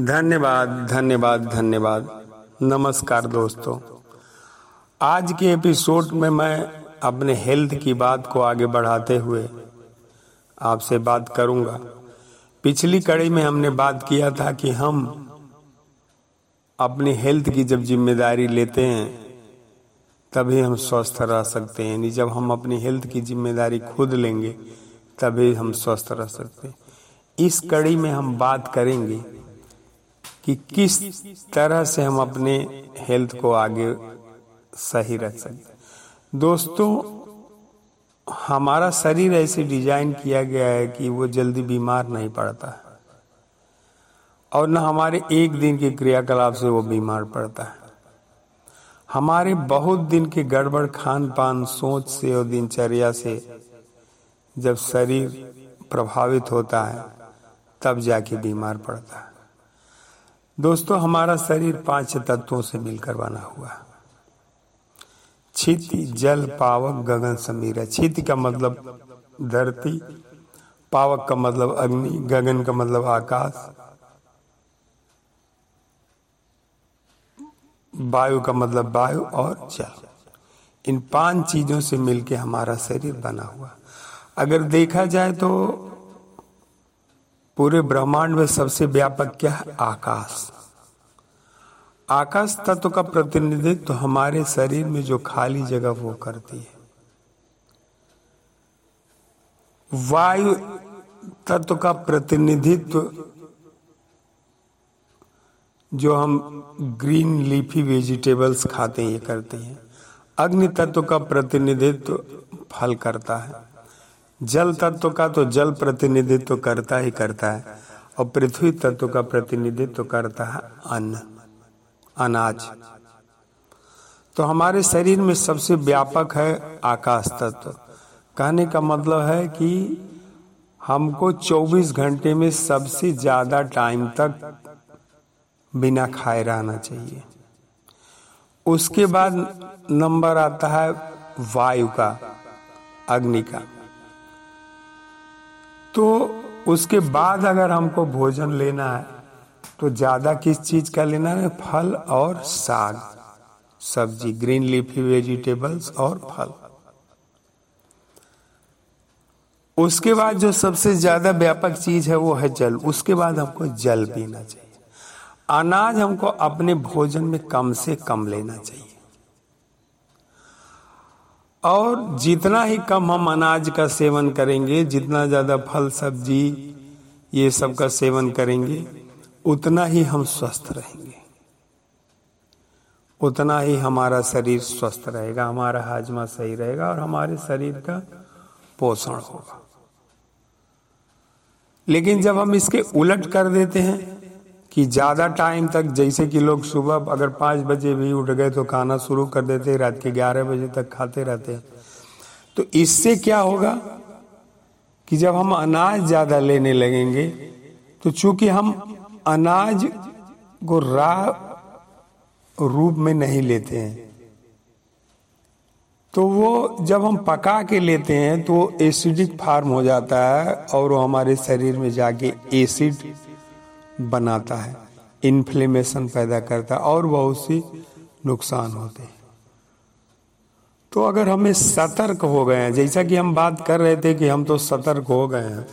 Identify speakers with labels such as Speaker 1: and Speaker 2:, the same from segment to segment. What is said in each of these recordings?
Speaker 1: धन्यवाद धन्यवाद धन्यवाद। नमस्कार दोस्तों। आज के एपिसोड में मैं अपने हेल्थ की बात को आगे बढ़ाते हुए आपसे बात करूँगा। पिछली कड़ी में हमने बात किया था कि हम अपनी हेल्थ की जब ज़िम्मेदारी लेते हैं, तभी हम स्वस्थ रह सकते हैं। यानी जब हम अपनी हेल्थ की ज़िम्मेदारी खुद लेंगे, तभी हम स्वस्थ रह सकते हैं। इस कड़ी में हम बात करेंगे कि किस तरह से हम अपने हेल्थ को आगे सही रख सकते दोस्तों, हमारा शरीर ऐसे डिज़ाइन किया गया है कि वो जल्दी बीमार नहीं पड़ता है। और न हमारे एक दिन के क्रियाकलाप से वो बीमार पड़ता है। हमारे बहुत दिन के गड़बड़ खान पान सोच से और दिनचर्या से जब शरीर प्रभावित होता है, तब जाके बीमार पड़ता है। दोस्तों, हमारा शरीर पाँच तत्वों से मिलकर बना हुआ। है जल, पावक, गगन, समीरा। छिति का मतलब धरती, पावक का मतलब अग्नि, गगन का मतलब आकाश, वायु का मतलब वायु और जल। इन पाँच चीज़ों से मिलके हमारा शरीर बना हुआ। अगर देखा जाए तो पूरे ब्रह्मांड में सबसे व्यापक क्या है? आकाश। आकाश तत्व का प्रतिनिधित्व तो हमारे शरीर में जो खाली जगह वो करती है। वायु तत्व का प्रतिनिधित्व तो जो हम ग्रीन लीफी वेजिटेबल्स खाते हैं, ये करते हैं। अग्नि तत्व का प्रतिनिधित्व तो फल करता है। जल तत्व का तो जल प्रतिनिधित्व करता ही करता है, और पृथ्वी तत्व का प्रतिनिधित्व करता है अन्न अनाज। तो हमारे शरीर में सबसे व्यापक है आकाश तत्व। कहने का मतलब है कि हमको 24 घंटे में सबसे ज़्यादा टाइम तक बिना खाए रहना चाहिए। उसके बाद नंबर आता है वायु का, अग्नि का। तो उसके बाद अगर हमको भोजन लेना है तो ज़्यादा किस चीज़ का लेना है? फल और साग, सब्ज़ी, ग्रीन लीफी वेजिटेबल्स और फल। उसके बाद जो सबसे ज़्यादा व्यापक चीज़ है, वो है जल। उसके बाद हमको जल पीना चाहिए। अनाज हमको अपने भोजन में कम से कम लेना चाहिए। और जितना ही कम हम अनाज का सेवन करेंगे, जितना ज़्यादा फल, सब्ज़ी, ये सब का सेवन करेंगे, उतना ही हम स्वस्थ रहेंगे। उतना ही हमारा शरीर स्वस्थ रहेगा, हमारा हाजमा सही रहेगा और हमारे शरीर का पोषण होगा। लेकिन जब हम इसके उलट कर देते हैं कि ज़्यादा टाइम तक जैसे कि लोग सुबह अगर पाँच बजे भी उठ गए तो खाना शुरू कर देते, रात के ग्यारह बजे तक खाते रहते हैं। तो इससे क्या होगा कि जब हम अनाज ज़्यादा लेने लगेंगे तो चूँकि हम अनाज को रा रूप में नहीं लेते हैं तो वो जब हम पका के लेते हैं तो एसिडिक फार्म हो जाता है और वो हमारे शरीर में जाके एसिड बनाता है। इन्फ्लेमेशन पैदा करता है और बहुत सी नुकसान होते हैं। तो अगर हमें सतर्क हो गए हैं, जैसा कि हम बात कर रहे थे कि हम तो सतर्क हो गए हैं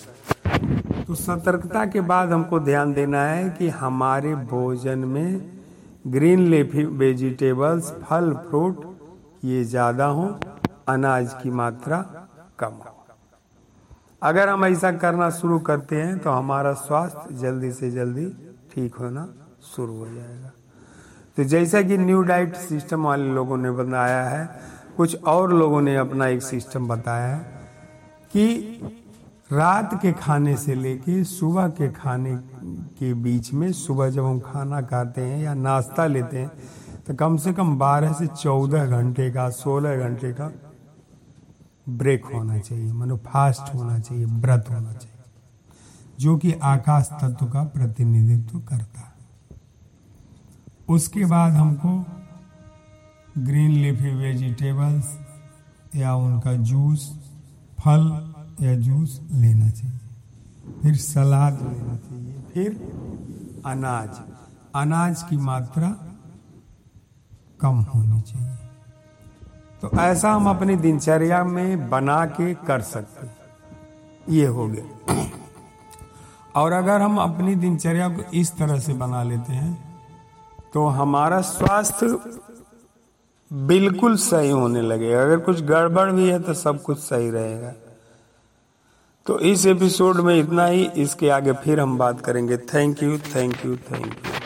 Speaker 1: तो सतर्कता के बाद हमको ध्यान देना है कि हमारे भोजन में ग्रीन लेफी वेजिटेबल्स, फल, फ्रूट, ये ज़्यादा हो, अनाज की मात्रा कम हो। अगर हम ऐसा करना शुरू करते हैं तो हमारा स्वास्थ्य जल्दी से जल्दी ठीक होना शुरू हो जाएगा। तो जैसा कि न्यू डाइट सिस्टम वाले लोगों ने बनाया है, कुछ और लोगों ने अपना एक सिस्टम बताया है कि रात के खाने से लेके सुबह के खाने के बीच में सुबह जब हम खाना खाते हैं या नाश्ता लेते हैं तो कम से कम 12 से 14 घंटे का 16 घंटे का ब्रेक होना चाहिए मानो फास्ट होना चाहिए व्रत होना चाहिए। जो कि आकाश तत्व का प्रतिनिधित्व करता है। उसके बाद हमको ग्रीन लीफी वेजिटेबल्स या उनका जूस फल या जूस लेना चाहिए। फिर सलाद लेना चाहिए फिर अनाज। अनाज की मात्रा कम होनी चाहिए। तो ऐसा हम अपनी दिनचर्या में बना के कर सकते ये हो गया। और अगर हम अपनी दिनचर्या को इस तरह से बना लेते हैं तो हमारा स्वास्थ्य बिल्कुल सही होने लगेगा अगर कुछ गड़बड़ भी है तो सब कुछ सही रहेगा। तो इस एपिसोड में इतना ही। इसके आगे फिर हम बात करेंगे। Thank you thank you thank you.